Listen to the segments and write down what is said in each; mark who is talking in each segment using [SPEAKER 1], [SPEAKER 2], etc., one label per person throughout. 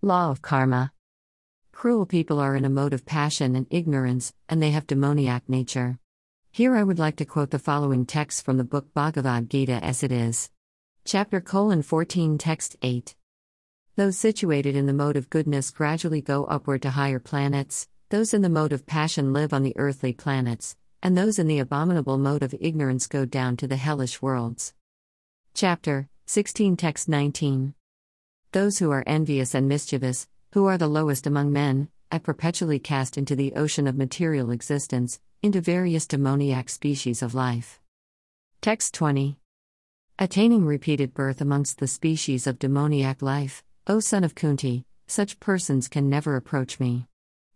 [SPEAKER 1] Law of Karma Cruel people are in a mode of passion and ignorance, and they have demoniac nature. Here I would like to quote the following text from the book Bhagavad Gita as it is. Chapter colon 14 Text 8. Those situated in the mode of goodness gradually go upward to higher planets, those in the mode of passion live on the earthly planets, and those in the abominable mode of ignorance go down to the hellish worlds. Chapter 16 Text 19. Those who are envious and mischievous, who are the lowest among men, I perpetually cast into the ocean of material existence, into various demoniac species of life. Text 20. Attaining repeated birth amongst the species of demoniac life, O son of Kunti, such persons can never approach me.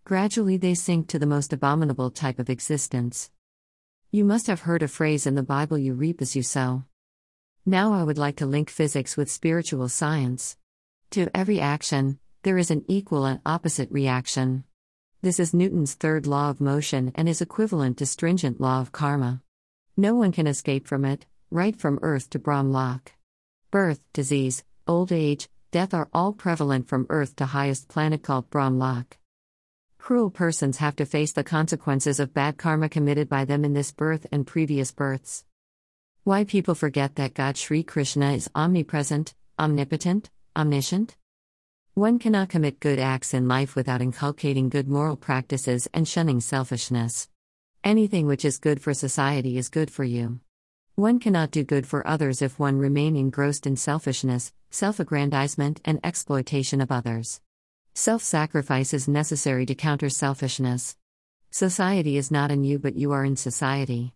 [SPEAKER 1] Gradually they sink to the most abominable type of existence. You must have heard a phrase in the Bible you reap as you sow. Now I would like to link physics with spiritual science. To every action, there is an equal and opposite reaction. This is Newton's third law of motion and is equivalent to stringent law of karma. No one can escape from it, right from earth to Brahmlock. Birth, disease, old age, death are all prevalent from earth to highest planet called Brahmlock. Cruel persons have to face the consequences of bad karma committed by them in this birth and previous births. Why people forget that God Sri Krishna is omnipresent, omnipotent, omniscient? One cannot commit good acts in life without inculcating good moral practices and shunning selfishness. Anything which is good for society is good for you. One cannot do good for others if one remain engrossed in selfishness, self aggrandizement, and exploitation of others. Self sacrifice is necessary to counter selfishness. Society is not in you, but you are in society.